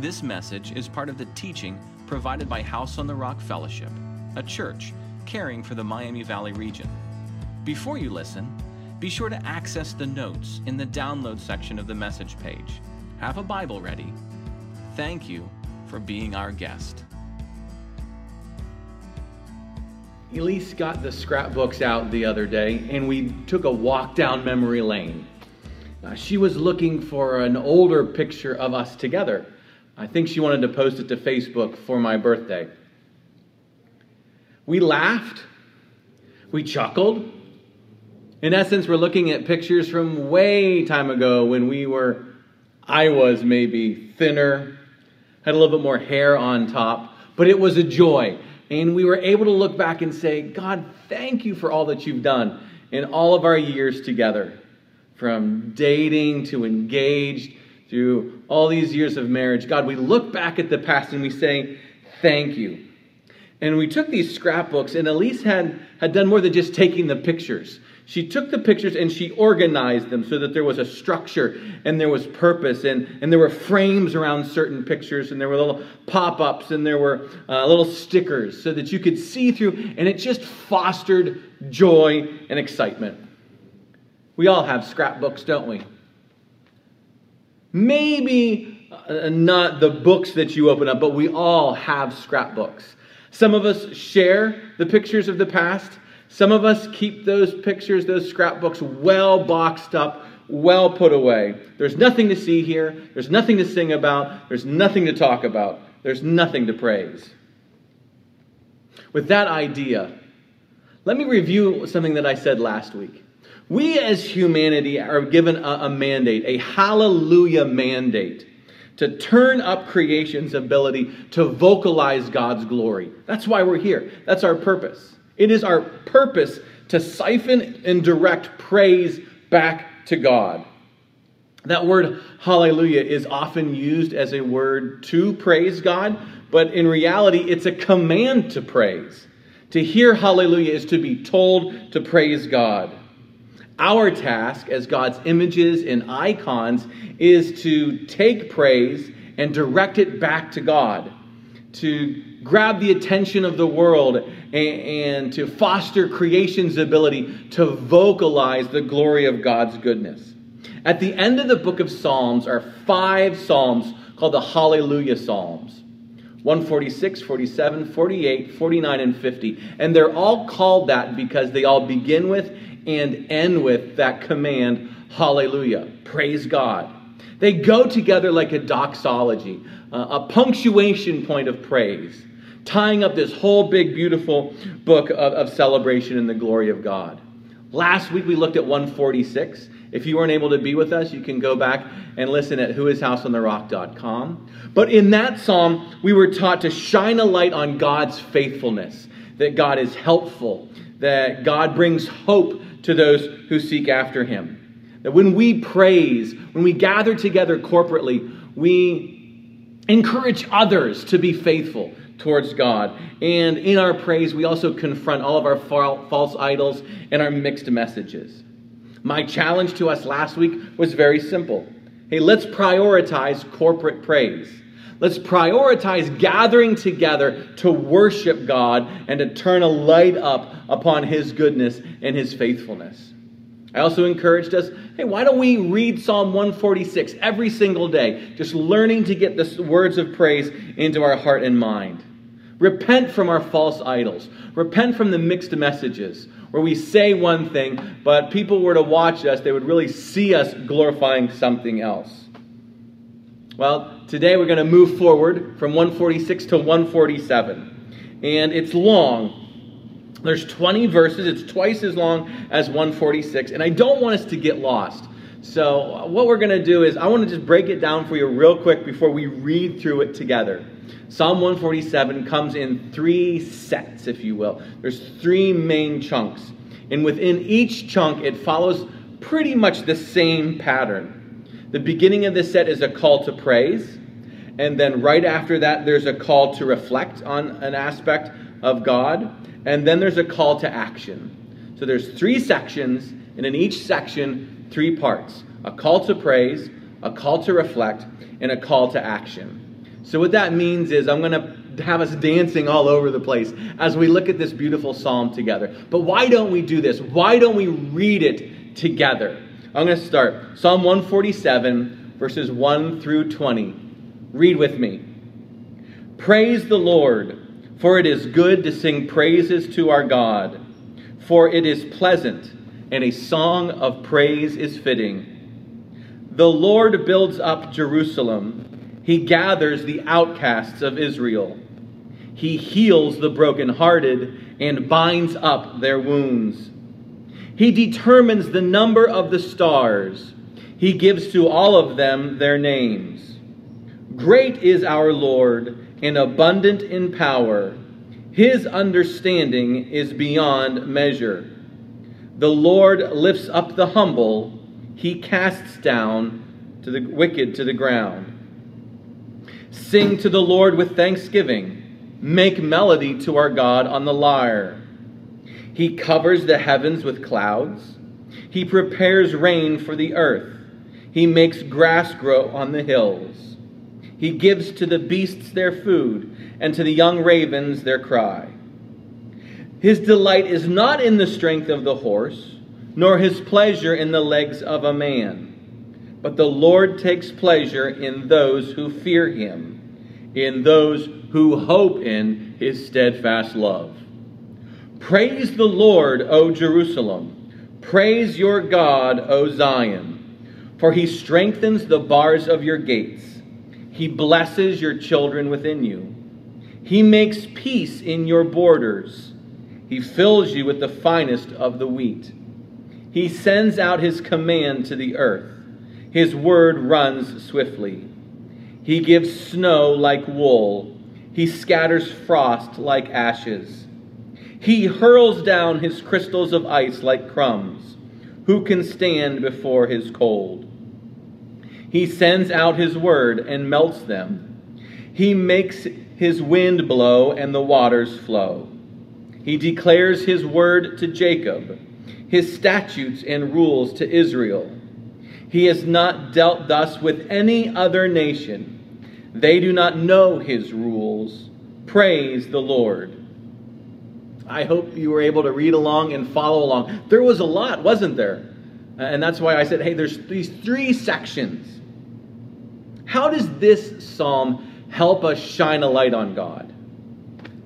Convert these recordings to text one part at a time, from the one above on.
This message is part of the teaching provided by House on the Rock Fellowship, a church caring for the Miami Valley region. Before you listen, be sure to access the notes in the download section of the message page. Have a Bible ready. Thank you for being our guest. Elise got the scrapbooks out the other day, and we took a walk down memory lane. Uh, she was looking for an older picture of us together. I think she wanted to post it to Facebook for my birthday. We laughed, we chuckled. In essence, we're looking at pictures from way time ago when we were, I was maybe thinner, had a little bit more hair on top, but it was a joy. And we were able to look back and say, God, thank you for all that you've done in all of our years together from dating to engaged through all these years of marriage. God, we look back at the past and we say, Thank you. And we took these scrapbooks, and Elise had, had done more than just taking the pictures. She took the pictures and she organized them so that there was a structure and there was purpose, and, and there were frames around certain pictures, and there were little pop ups, and there were uh, little stickers so that you could see through, and it just fostered joy and excitement. We all have scrapbooks, don't we? Maybe uh, not the books that you open up, but we all have scrapbooks. Some of us share the pictures of the past. Some of us keep those pictures, those scrapbooks, well boxed up, well put away. There's nothing to see here. There's nothing to sing about. There's nothing to talk about. There's nothing to praise. With that idea, let me review something that I said last week. We as humanity are given a, a, mandate, a hallelujah mandate, to turn up creation's ability to vocalize God's glory. That's why we're here. That's our purpose. It is our purpose to siphon and direct praise back to God. That word hallelujah is often used as a word to praise God, but in reality, it's a command to praise. To hear hallelujah is to be told to praise God. Our task as God's images and icons is to take praise and direct it back to God, to grab the attention of the world and, and, to foster creation's ability to vocalize the glory of God's goodness. At the end of the book of Psalms are five Psalms called the Hallelujah Psalms 146, 47, 48, 49, and 50. And they're all called that because they all begin with and end with that command, hallelujah, praise God. They go together like a doxology, uh, a punctuation point of praise, tying up this whole big, beautiful book of, of celebration in the glory of God. Last week we looked at 146. If you weren't able to be with us, you can go back and listen at whoishouseontherock.com. But in that psalm, we were taught to shine a light on God's faithfulness, that God is helpful, that God brings hope to those who seek after him. That when we praise, when we gather together corporately, we encourage others to be faithful towards God. And in our praise, we also confront all of our false idols and our mixed messages. My challenge to us last week was very simple. Hey, let's prioritize corporate praise. Let's prioritize gathering together to worship God and to turn a light up upon His goodness and His faithfulness. I also encouraged us hey, why don't we read Psalm 146 every single day, just learning to get the words of praise into our heart and mind. Repent from our false idols. Repent from the mixed messages where we say one thing, but people were to watch us, they would really see us glorifying something else. Well, today we're going to move forward from 146 to 147. And it's long. There's 20 verses. It's twice as long as 146. And I don't want us to get lost. So, what we're going to do is, I want to just break it down for you real quick before we read through it together. Psalm 147 comes in three sets, if you will. There's three main chunks. And within each chunk, it follows pretty much the same pattern. The beginning of this set is a call to praise. And then right after that, there's a call to reflect on an aspect of God. And then there's a call to action. So there's three sections, and in each section, three parts a call to praise, a call to reflect, and a call to action. So, what that means is I'm going to have us dancing all over the place as we look at this beautiful psalm together. But why don't we do this? Why don't we read it together? I'm going to start Psalm 147, verses 1 through 20. Read with me. Praise the Lord, for it is good to sing praises to our God, for it is pleasant, and a song of praise is fitting. The Lord builds up Jerusalem, he gathers the outcasts of Israel. He heals the brokenhearted and binds up their wounds. He determines the number of the stars. He gives to all of them their names. Great is our Lord and abundant in power. His understanding is beyond measure. The Lord lifts up the humble, he casts down to the wicked to the ground. Sing to the Lord with thanksgiving. Make melody to our God on the lyre. He covers the heavens with clouds. He prepares rain for the earth. He makes grass grow on the hills. He gives to the beasts their food, and to the young ravens their cry. His delight is not in the strength of the horse, nor his pleasure in the legs of a man. But the Lord takes pleasure in those who fear him, in those who hope in his steadfast love. Praise the Lord, O Jerusalem. Praise your God, O Zion. For he strengthens the bars of your gates. He blesses your children within you. He makes peace in your borders. He fills you with the finest of the wheat. He sends out his command to the earth. His word runs swiftly. He gives snow like wool. He scatters frost like ashes. He hurls down his crystals of ice like crumbs. Who can stand before his cold? He sends out his word and melts them. He makes his wind blow and the waters flow. He declares his word to Jacob, his statutes and rules to Israel. He has not dealt thus with any other nation. They do not know his rules. Praise the Lord. I hope you were able to read along and follow along. There was a lot, wasn't there? And that's why I said, hey, there's these three sections. How does this psalm help us shine a light on God?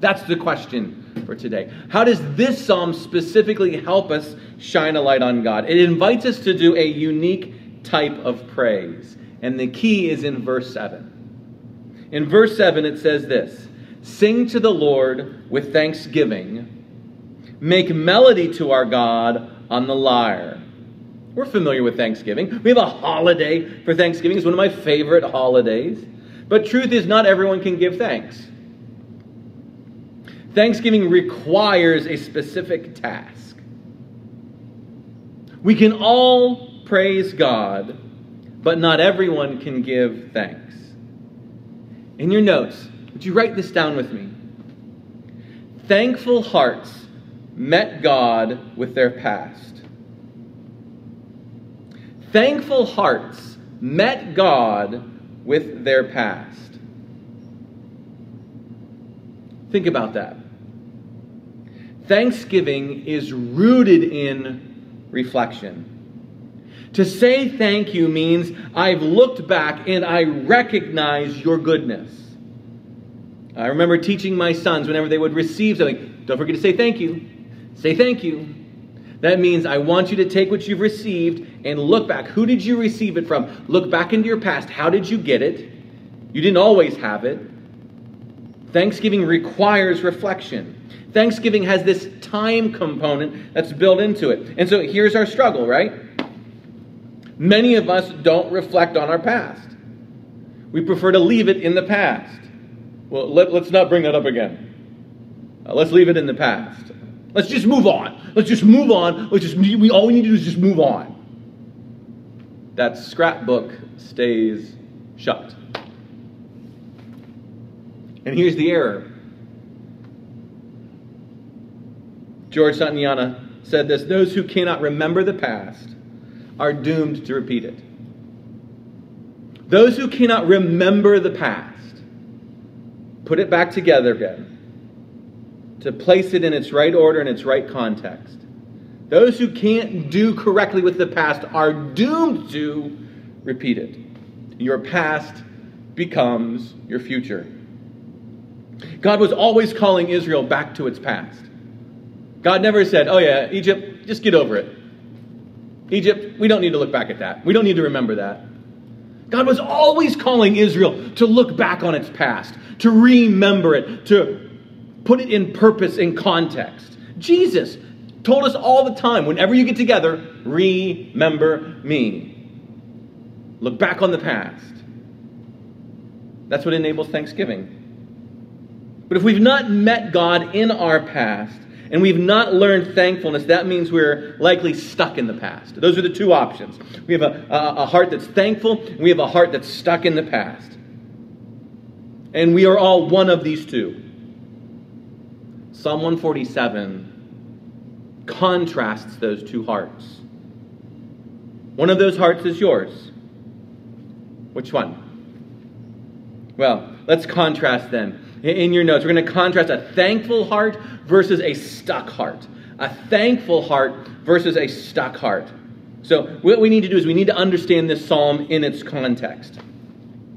That's the question for today. How does this psalm specifically help us shine a light on God? It invites us to do a unique type of praise. And the key is in verse 7. In verse 7, it says this Sing to the Lord with thanksgiving. Make melody to our God on the lyre. We're familiar with Thanksgiving. We have a holiday for Thanksgiving. It's one of my favorite holidays. But truth is, not everyone can give thanks. Thanksgiving requires a specific task. We can all praise God, but not everyone can give thanks. In your notes, would you write this down with me? Thankful hearts met God with their past. Thankful hearts met God with their past. Think about that. Thanksgiving is rooted in reflection. To say thank you means I've looked back and I recognize your goodness. I remember teaching my sons whenever they would receive something, don't forget to say thank you. Say thank you. That means I want you to take what you've received and look back. Who did you receive it from? Look back into your past. How did you get it? You didn't always have it. Thanksgiving requires reflection. Thanksgiving has this time component that's built into it. And so here's our struggle, right? Many of us don't reflect on our past. We prefer to leave it in the past. Well, let, us not bring that up again. Uh, let's leave it in the past. Let's just move on. Let's just move on. Let's just we all we need to do is just move on. That scrapbook stays shut. And here's the error. George Santayana said this those who cannot remember the past are doomed to repeat it. Those who cannot remember the past put it back together again, to place it in its right order and its right context. Those who can't do correctly with the past are doomed to repeat it. Your past becomes your future. God was always calling Israel back to its past. God never said, Oh, yeah, Egypt, just get over it. Egypt, we don't need to look back at that. We don't need to remember that. God was always calling Israel to look back on its past, to remember it, to put it in purpose, in context. Jesus told us all the time whenever you get together, remember me. Look back on the past. That's what enables Thanksgiving. But if we've not met God in our past, and we've not learned thankfulness, that means we're likely stuck in the past. Those are the two options. We have a, a, a heart that's thankful, and we have a heart that's stuck in the past. And we are all one of these two. Psalm 147 contrasts those two hearts. One of those hearts is yours. Which one? Well, let's contrast then. In your notes, we're going to contrast a thankful heart versus a stuck heart. A thankful heart versus a stuck heart. So, what we need to do is we need to understand this psalm in its context.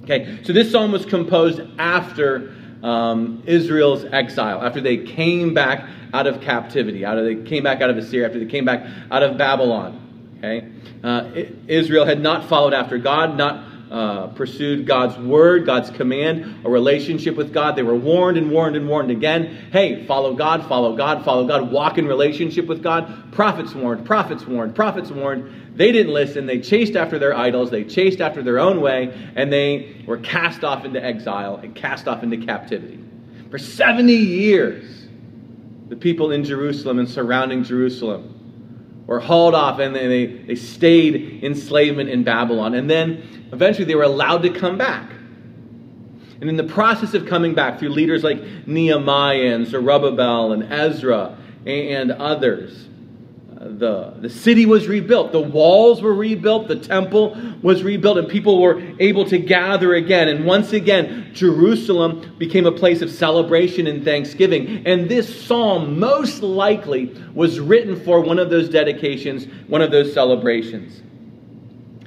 Okay, so this psalm was composed after um, Israel's exile, after they came back out of captivity, out of they came back out of Assyria, after they came back out of Babylon. Okay, uh, Israel had not followed after God, not uh, pursued God's word, God's command, a relationship with God. They were warned and warned and warned again. Hey, follow God, follow God, follow God, walk in relationship with God. Prophets warned, prophets warned, prophets warned. They didn't listen. They chased after their idols. They chased after their own way, and they were cast off into exile and cast off into captivity. For 70 years, the people in Jerusalem and surrounding Jerusalem were hauled off and they, they stayed enslavement in Babylon. And then eventually they were allowed to come back. And in the process of coming back through leaders like Nehemiah and Zerubbabel and Ezra and others, the, the city was rebuilt, the walls were rebuilt, the temple was rebuilt, and people were able to gather again. And once again, Jerusalem became a place of celebration and thanksgiving. And this psalm most likely was written for one of those dedications, one of those celebrations.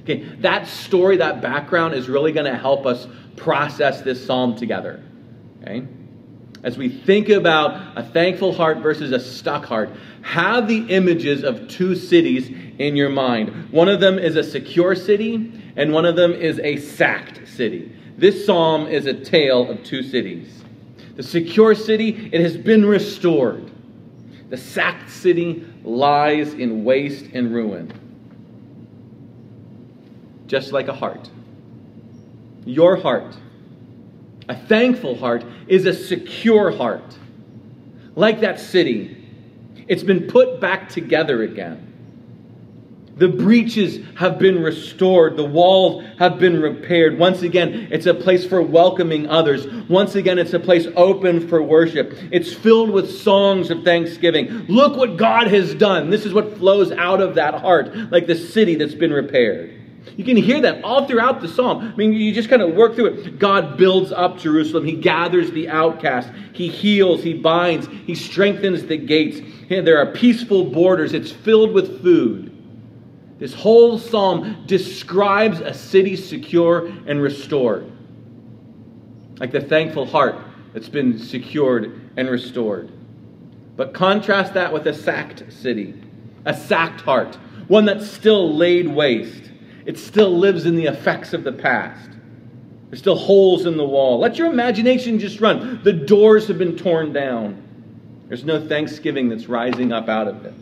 Okay, that story, that background is really going to help us process this psalm together. Okay? As we think about a thankful heart versus a stuck heart, have the images of two cities in your mind. One of them is a secure city, and one of them is a sacked city. This psalm is a tale of two cities. The secure city, it has been restored. The sacked city lies in waste and ruin. Just like a heart. Your heart a thankful heart is a secure heart. Like that city, it's been put back together again. The breaches have been restored. The walls have been repaired. Once again, it's a place for welcoming others. Once again, it's a place open for worship. It's filled with songs of thanksgiving. Look what God has done. This is what flows out of that heart, like the city that's been repaired. You can hear that all throughout the psalm. I mean, you just kind of work through it. God builds up Jerusalem. He gathers the outcast. He heals. He binds. He strengthens the gates. There are peaceful borders. It's filled with food. This whole psalm describes a city secure and restored. Like the thankful heart that's been secured and restored. But contrast that with a sacked city, a sacked heart, one that's still laid waste it still lives in the effects of the past. There's still holes in the wall. Let your imagination just run. The doors have been torn down. There's no thanksgiving that's rising up out of it.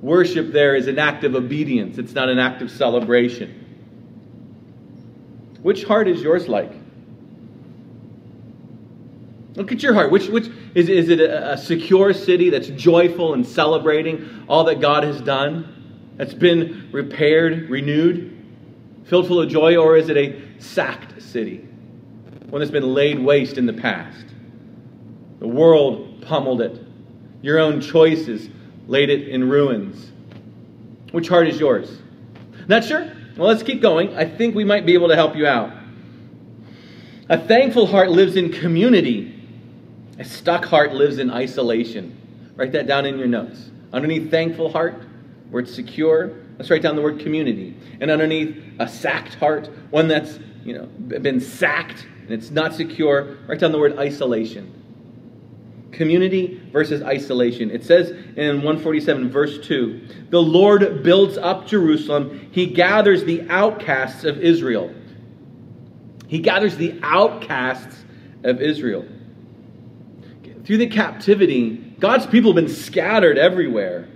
Worship there is an act of obedience, it's not an act of celebration. Which heart is yours like? Look at your heart. Which, which is, is it a, a secure city that's joyful and celebrating all that God has done? That's been repaired, renewed, filled full of joy, or is it a sacked city? One that's been laid waste in the past. The world pummeled it. Your own choices laid it in ruins. Which heart is yours? Not sure? Well, let's keep going. I think we might be able to help you out. A thankful heart lives in community. A stuck heart lives in isolation. Write that down in your notes. Underneath thankful heart, it's secure, let's write down the word community. And underneath a sacked heart, one that's you know been sacked and it's not secure, write down the word isolation. Community versus isolation. It says in 147, verse 2 The Lord builds up Jerusalem, He gathers the outcasts of Israel. He gathers the outcasts of Israel. Through the captivity, God's people have been scattered everywhere.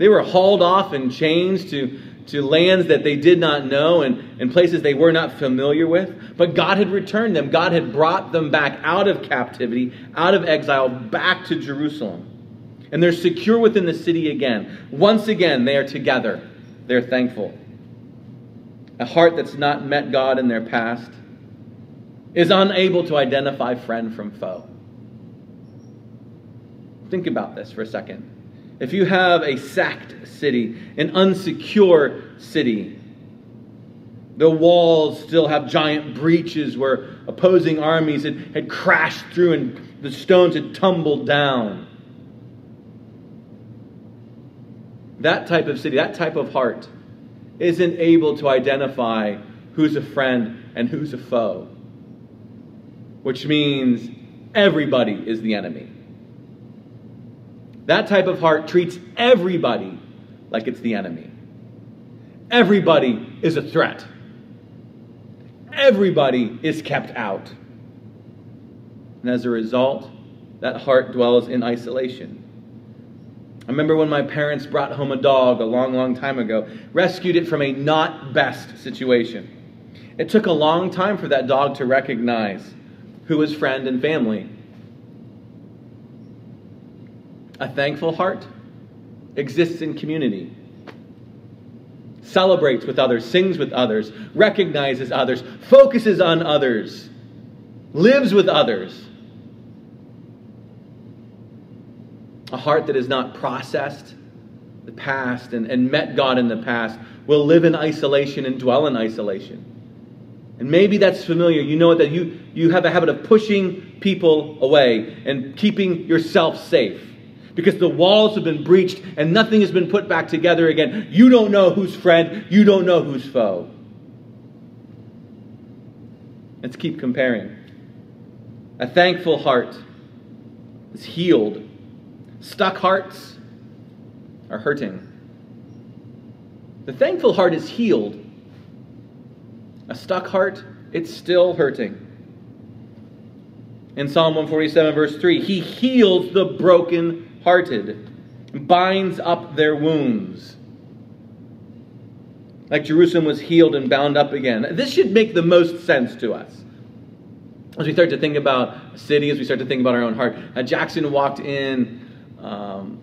They were hauled off in chains to, to lands that they did not know and, and places they were not familiar with. But God had returned them. God had brought them back out of captivity, out of exile, back to Jerusalem. And they're secure within the city again. Once again, they are together. They're thankful. A heart that's not met God in their past is unable to identify friend from foe. Think about this for a second. If you have a sacked city, an unsecure city, the walls still have giant breaches where opposing armies had, had crashed through and the stones had tumbled down. That type of city, that type of heart, isn't able to identify who's a friend and who's a foe, which means everybody is the enemy. That type of heart treats everybody like it's the enemy. Everybody is a threat. Everybody is kept out. And as a result, that heart dwells in isolation. I remember when my parents brought home a dog a long, long time ago, rescued it from a not best situation. It took a long time for that dog to recognize who was friend and family a thankful heart exists in community, celebrates with others, sings with others, recognizes others, focuses on others, lives with others. A heart that has not processed the past and, and met God in the past will live in isolation and dwell in isolation. And maybe that's familiar. You know that you, you have a habit of pushing people away and keeping yourself safe because the walls have been breached and nothing has been put back together again. You don't know who's friend, you don't know who's foe. Let's keep comparing. A thankful heart is healed, stuck hearts are hurting. The thankful heart is healed. A stuck heart, it's still hurting. In Psalm 147, verse 3, he heals the broken hearted, binds up their wounds. Like Jerusalem was healed and bound up again. This should make the most sense to us. As we start to think about cities, we start to think about our own heart. Uh, Jackson walked in um,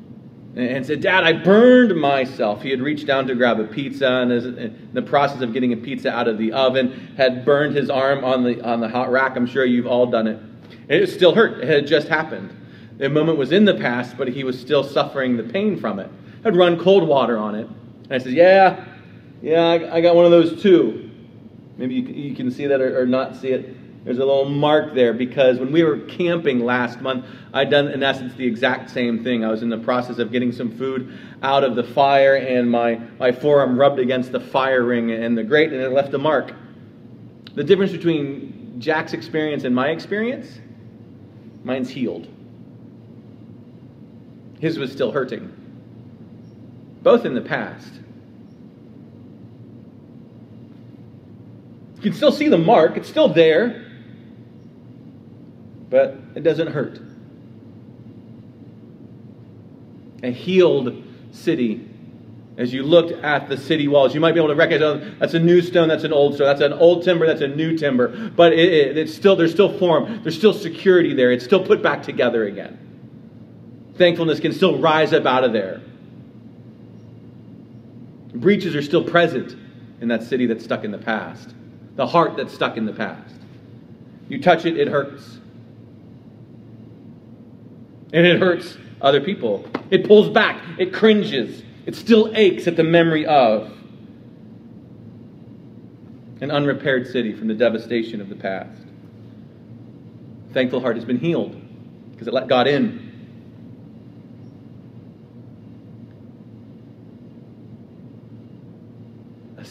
and said, Dad, I burned myself. He had reached down to grab a pizza and in the process of getting a pizza out of the oven, had burned his arm on the, on the hot rack. I'm sure you've all done it. It still hurt. It had just happened. The moment was in the past, but he was still suffering the pain from it. I'd run cold water on it. And I said, Yeah, yeah, I, I got one of those too. Maybe you, you can see that or, or not see it. There's a little mark there because when we were camping last month, I'd done, in essence, the exact same thing. I was in the process of getting some food out of the fire, and my, my forearm rubbed against the fire ring and the grate, and it left a mark. The difference between Jack's experience and my experience, mine's healed. His was still hurting, both in the past. You can still see the mark, it's still there, but it doesn't hurt. A healed city. As you looked at the city walls, you might be able to recognize oh, that's a new stone, that's an old stone, that's an old timber, that's a new timber. But it, it, it's still there's still form, there's still security there. It's still put back together again thankfulness can still rise up out of there. Breaches are still present in that city that's stuck in the past, the heart that's stuck in the past. You touch it, it hurts. And it hurts other people. It pulls back, it cringes, it still aches at the memory of an unrepaired city from the devastation of the past. Thankful heart has been healed because it let God in.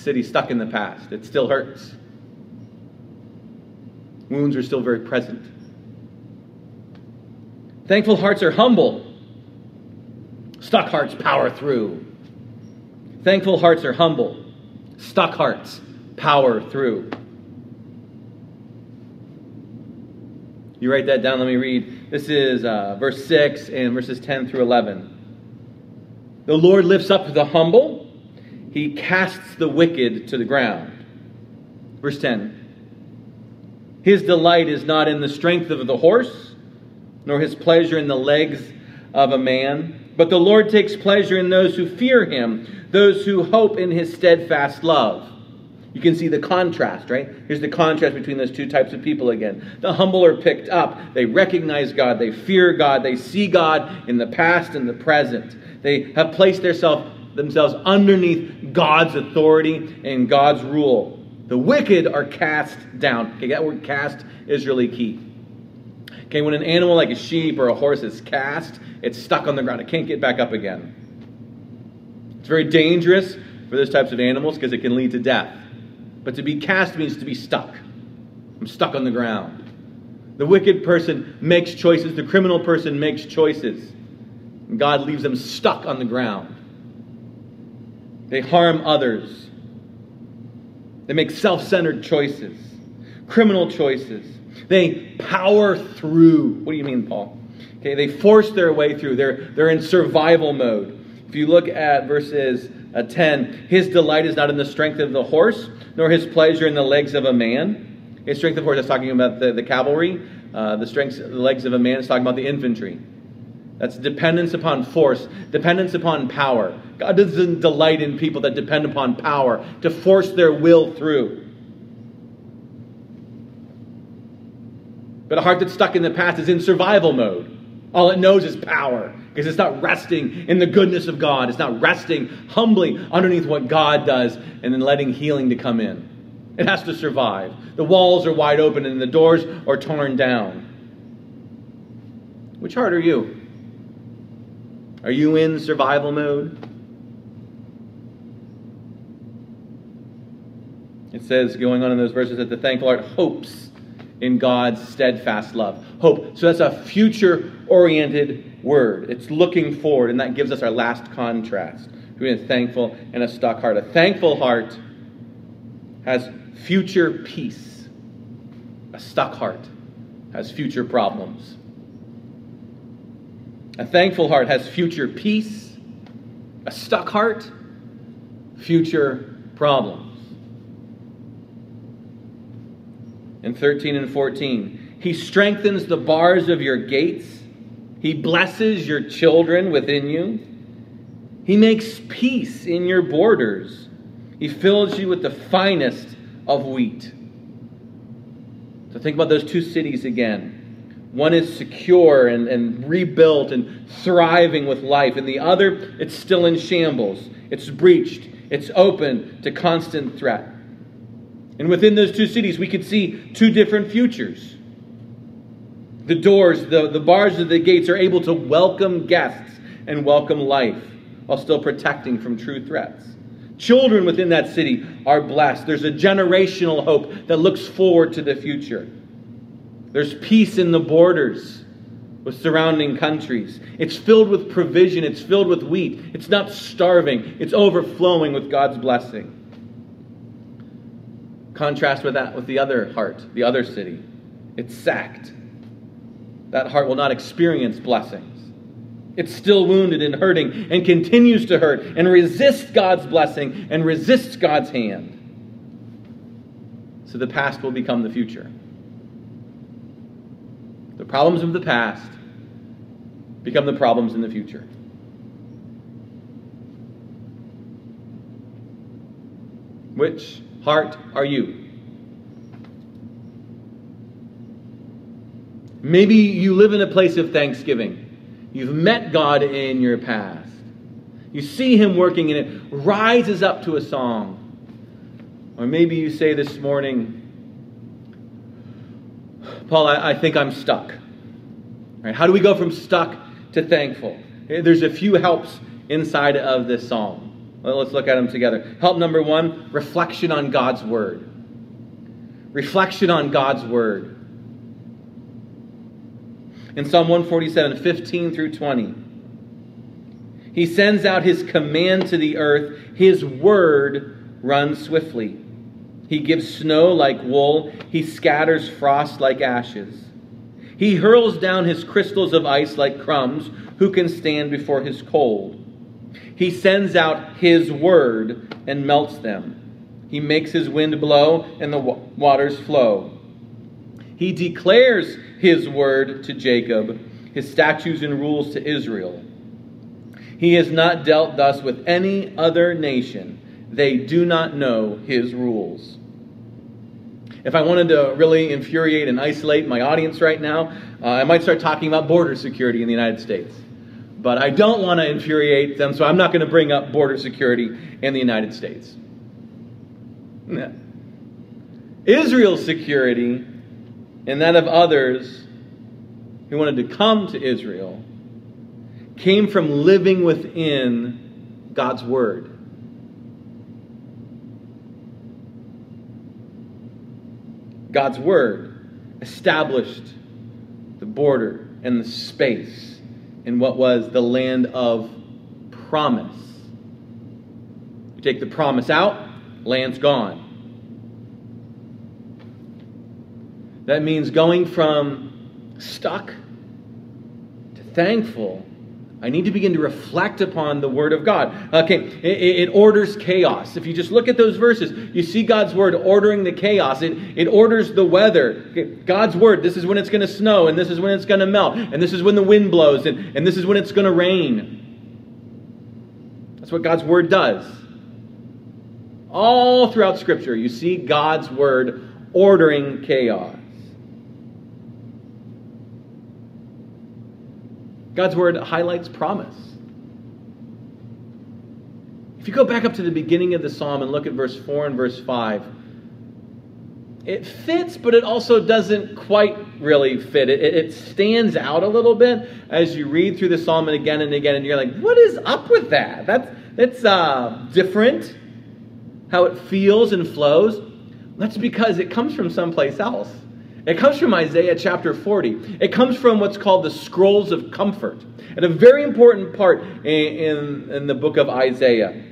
City stuck in the past. It still hurts. Wounds are still very present. Thankful hearts are humble. Stuck hearts power through. Thankful hearts are humble. Stuck hearts power through. You write that down, let me read. This is uh, verse 6 and verses 10 through 11. The Lord lifts up the humble, he casts the wicked to the ground. Verse 10 His delight is not in the strength of the horse, nor his pleasure in the legs of a man, but the Lord takes pleasure in those who fear him, those who hope in his steadfast love. You can see the contrast, right? Here's the contrast between those two types of people again. The humble are picked up. They recognize God. They fear God. They see God in the past and the present. They have placed themselves underneath God's authority and God's rule. The wicked are cast down. Okay, that word cast is really key. Okay, when an animal like a sheep or a horse is cast, it's stuck on the ground. It can't get back up again. It's very dangerous for those types of animals because it can lead to death. But to be cast means to be stuck. I'm stuck on the ground. The wicked person makes choices, the criminal person makes choices. God leaves them stuck on the ground. They harm others. They make self centered choices, criminal choices. They power through. What do you mean, Paul? Okay, they force their way through. They're, they're in survival mode. If you look at verses uh, 10, his delight is not in the strength of the horse, nor his pleasure in the legs of a man. His strength of horse is talking about the, the cavalry. Uh, the strength, the legs of a man is talking about the infantry. That's dependence upon force, dependence upon power. God doesn't delight in people that depend upon power to force their will through. But a heart that's stuck in the past is in survival mode. All it knows is power because it's not resting in the goodness of God. It's not resting humbly underneath what God does and then letting healing to come in. It has to survive. The walls are wide open and the doors are torn down. Which heart are you? Are you in survival mode? It says, going on in those verses, that the thankful heart hopes in God's steadfast love. Hope. So that's a future oriented word. It's looking forward, and that gives us our last contrast between a thankful and a stuck heart. A thankful heart has future peace, a stuck heart has future problems. A thankful heart has future peace, a stuck heart, future problems. In 13 and 14, He strengthens the bars of your gates he blesses your children within you. He makes peace in your borders. He fills you with the finest of wheat. So think about those two cities again. One is secure and, and rebuilt and thriving with life, and the other, it's still in shambles. It's breached, it's open to constant threat. And within those two cities, we could see two different futures the doors, the, the bars of the gates are able to welcome guests and welcome life while still protecting from true threats. Children within that city are blessed. There's a generational hope that looks forward to the future. There's peace in the borders with surrounding countries. It's filled with provision, it's filled with wheat. It's not starving, it's overflowing with God's blessing. Contrast with that with the other heart, the other city. It's sacked that heart will not experience blessings. It's still wounded and hurting and continues to hurt and resists God's blessing and resists God's hand. So the past will become the future. The problems of the past become the problems in the future. Which heart are you? Maybe you live in a place of thanksgiving. You've met God in your past. You see Him working and it rises up to a song. Or maybe you say this morning, Paul, I, I think I'm stuck. Right? How do we go from stuck to thankful? There's a few helps inside of this psalm. Let's look at them together. Help number one reflection on God's word. Reflection on God's word. In Psalm 147, 15 through 20, he sends out his command to the earth, his word runs swiftly. He gives snow like wool, he scatters frost like ashes. He hurls down his crystals of ice like crumbs. Who can stand before his cold? He sends out his word and melts them. He makes his wind blow and the waters flow. He declares his word to Jacob, his statutes and rules to Israel. He has not dealt thus with any other nation. They do not know his rules. If I wanted to really infuriate and isolate my audience right now, uh, I might start talking about border security in the United States. But I don't want to infuriate them, so I'm not going to bring up border security in the United States. Israel's security and that of others who wanted to come to Israel came from living within God's Word. God's Word established the border and the space in what was the land of promise. You take the promise out, land's gone. That means going from stuck to thankful I need to begin to reflect upon the Word of God. Okay, it, it, orders chaos. If you just look at those verses, you see God's Word ordering the chaos. It, it orders the weather. God's Word, this is when it's going to snow, and this is when it's going to melt, and this is when the wind blows, and, and this is when it's going to rain. That's what God's Word does. All throughout Scripture, you see God's Word ordering chaos. God's word highlights promise. If you go back up to the beginning of the psalm and look at verse 4 and verse 5, it fits, but it also doesn't quite really fit. It, it, stands out a little bit as you read through the psalm and again and again, and you're like, what is up with that? That's, that's uh, different, how it feels and flows. That's because it comes from someplace else. It comes from Isaiah chapter 40. It comes from what's called the Scrolls of Comfort, and a very important part in, in, in the book of Isaiah.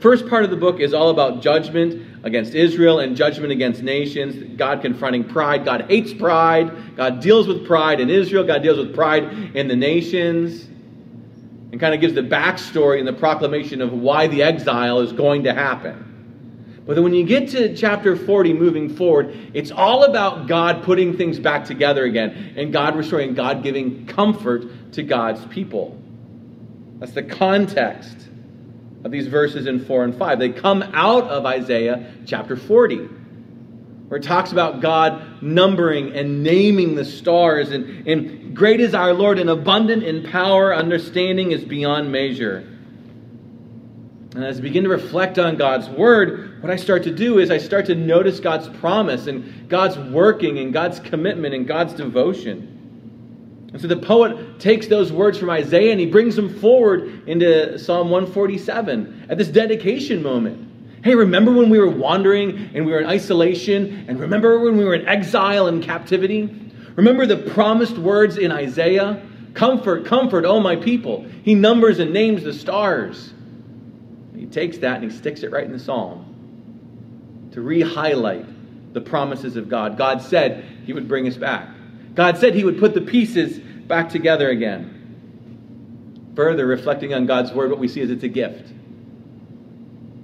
First part of the book is all about judgment against Israel and judgment against nations. God confronting pride. God hates pride. God deals with pride in Israel. God deals with pride in the nations. And kind of gives the backstory and the proclamation of why the exile is going to happen. But then when you get to chapter 40 moving forward, it's all about God putting things back together again and God restoring, God giving comfort to God's people. That's the context of these verses in 4 and 5. They come out of Isaiah chapter 40, where it talks about God numbering and naming the stars. And, and great is our Lord, and abundant in power, understanding is beyond measure. And as I begin to reflect on God's word, what I start to do is I start to notice God's promise and God's working and God's commitment and God's devotion. And so the poet takes those words from Isaiah and he brings them forward into Psalm 147 at this dedication moment. Hey, remember when we were wandering and we were in isolation? And remember when we were in exile and captivity? Remember the promised words in Isaiah? Comfort, comfort, oh my people. He numbers and names the stars takes that and he sticks it right in the psalm to re highlight the promises of God. God said he would bring us back, God said he would put the pieces back together again. Further, reflecting on God's word, what we see is it's a gift.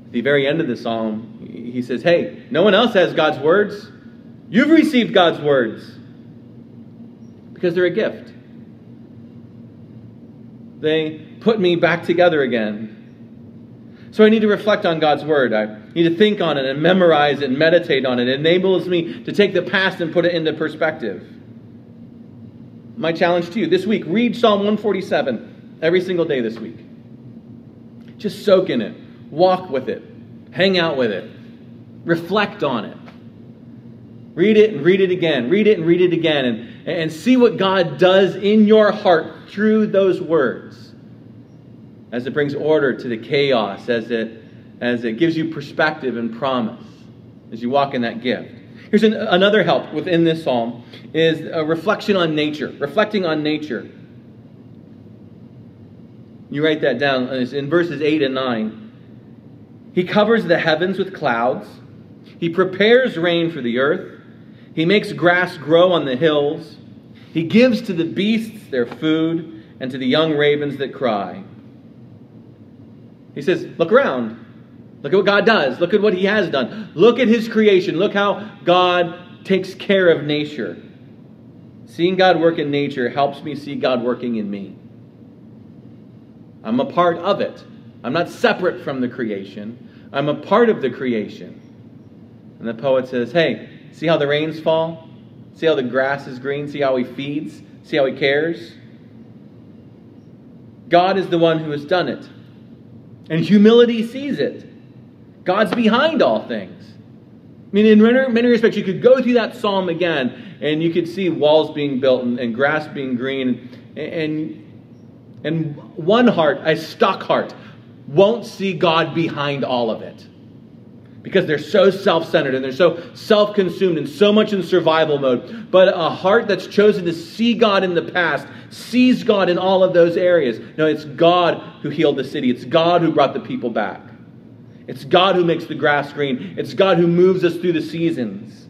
At the very end of the psalm, he says, Hey, no one else has God's words. You've received God's words because they're a gift. They put me back together again. So I need to reflect on God's word. I need to think on it and memorize it and meditate on it. It enables me to take the past and put it into perspective. My challenge to you this week read Psalm 147 every single day this week. Just soak in it, walk with it, hang out with it, reflect on it. Read it and read it again. Read it and read it again. And, and see what God does in your heart through those words. As it brings order to the chaos, as it, as it gives you perspective and promise, as you walk in that gift. Here's an, another help within this psalm is a reflection on nature, reflecting on nature. You write that down in verses 8 and 9. He covers the heavens with clouds. He prepares rain for the earth. He makes grass grow on the hills. He gives to the beasts their food and to the young ravens that cry. He says, Look around. Look at what God does. Look at what He has done. Look at His creation. Look how God takes care of nature. Seeing God work in nature helps me see God working in me. I'm a part of it. I'm not separate from the creation. I'm a part of the creation. And the poet says, Hey, see how the rains fall? See how the grass is green? See how he feeds? See how he cares? God is the one who has done it. And humility sees it. God's behind all things. I mean, in many respects, you could go through that psalm again and you could see walls being built and, and grass being green. And, and, and one heart, a stuck heart, won't see God behind all of it because they're so self centered and they're so self consumed and so much in survival mode. But a heart that's chosen to see God in the past sees God in all of those areas. No, it's God who healed the city, it's God who brought the people back. It's God who makes the grass green, it's God who moves us through the seasons.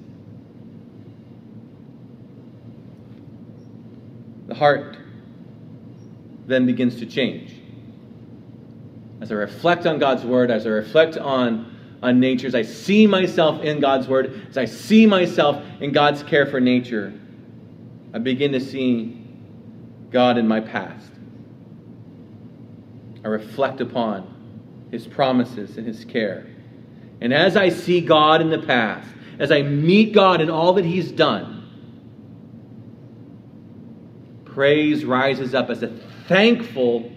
The heart then begins to change. As I reflect on God's word, as I reflect on on nature, as I see myself in God's Word, as I see myself in God's care for nature, I begin to see God in my past. I reflect upon His promises and His care. And as I see God in the past, as I meet God in all that He's done, praise rises up as a thankful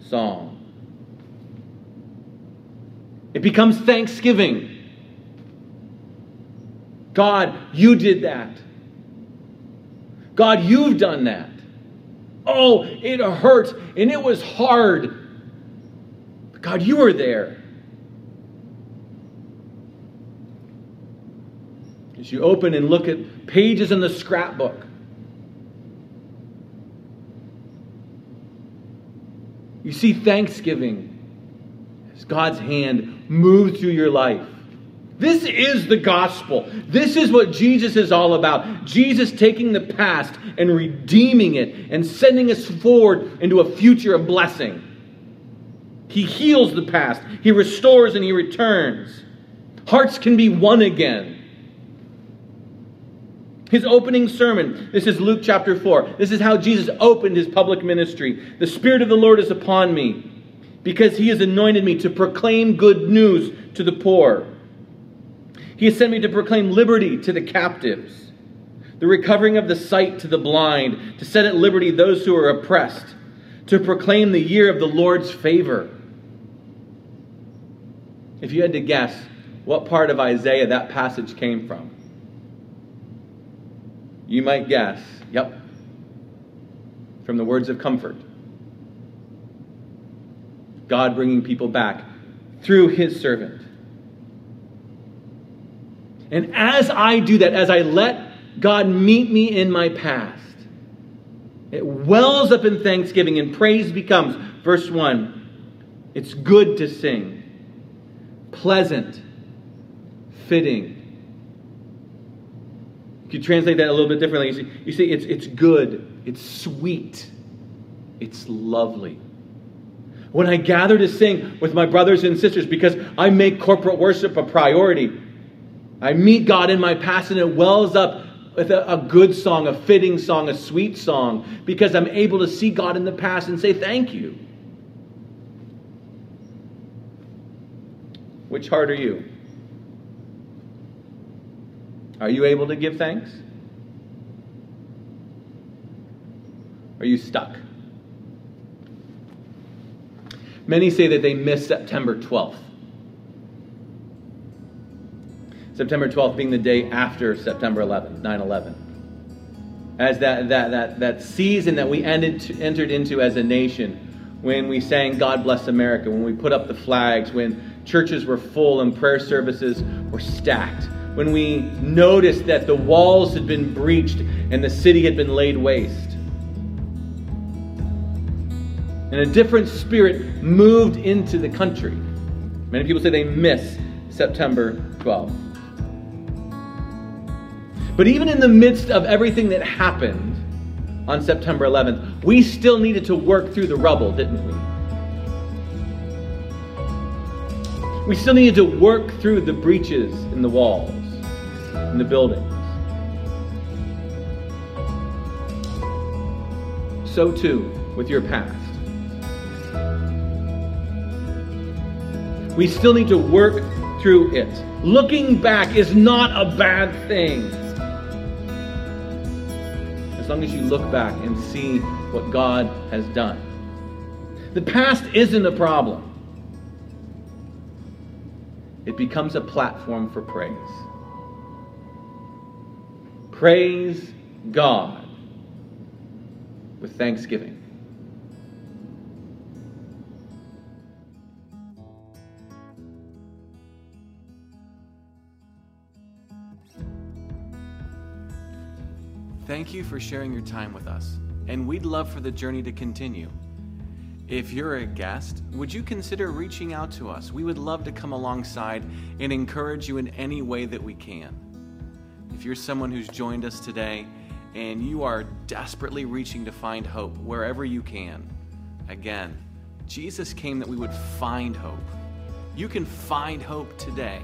song. It becomes thanksgiving. God, you did that. God, you've done that. Oh, it hurt and it was hard. But God, you were there. As you open and look at pages in the scrapbook, you see thanksgiving God's hand move through your life. This is the gospel. This is what Jesus is all about. Jesus taking the past and redeeming it and sending us forward into a future of blessing. He heals the past, He restores and He returns. Hearts can be won again. His opening sermon, this is Luke chapter 4. This is how Jesus opened his public ministry. The Spirit of the Lord is upon me because he has anointed me to proclaim good news to the poor. He has sent me to proclaim liberty to the captives, the recovering of the sight to the blind, to set at liberty those who are oppressed, to proclaim the year of the Lord's favor. If you had to guess what part of Isaiah that passage came from, you might guess, yep, from the words of comfort. God bringing people back through his servant. And as I do that, as I let God meet me in my past, it wells up in thanksgiving and praise becomes, verse 1, it's good to sing, pleasant, fitting. You could translate that a little bit differently. You see, you see it's, it's good, it's sweet, it's lovely when I gather to sing with my brothers and sisters because I make corporate worship a priority. I meet God in my past and it wells up with a, a, good song, a fitting song, a sweet song, because I'm able to see God in the past and say thank you. Which heart are you? Are you able to give thanks? Are you stuck? Many say that they missed September 12th. September 12th being the day after September 11th, 9 11. As that, that, that, that season that we ended entered into as a nation, when we sang God Bless America, when we put up the flags, when churches were full and prayer services were stacked, when we noticed that the walls had been breached and the city had been laid waste. And a different spirit moved into the country. Many people say they miss September 12th. But even in the midst of everything that happened on September 11th, we still needed to work through the rubble, didn't we? We still needed to work through the breaches in the walls, in the buildings. So too with your past. We still need to work through it. Looking back is not a bad thing. As long as you look back and see what God has done. The past isn't a problem, it becomes a platform for praise. Praise God with thanksgiving. Thank you for sharing your time with us, and we'd love for the journey to continue. If you're a guest, would you consider reaching out to us? We would love to come alongside and encourage you in any way that we can. If you're someone who's joined us today and you are desperately reaching to find hope wherever you can, again, Jesus came that we would find hope. You can find hope today.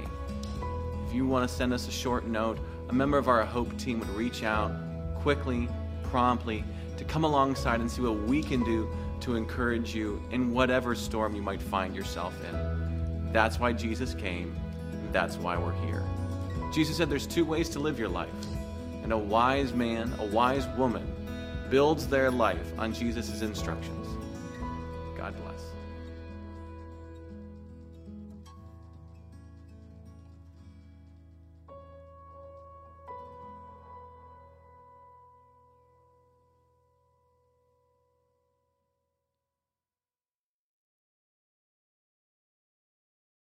If you want to send us a short note, a member of our Hope team would reach out quickly, promptly, to come alongside and see what we can do to encourage you in whatever storm you might find yourself in. That's why Jesus came. That's why we're here. Jesus said there's two ways to live your life. And a wise man, a wise woman, builds their life on Jesus' instructions.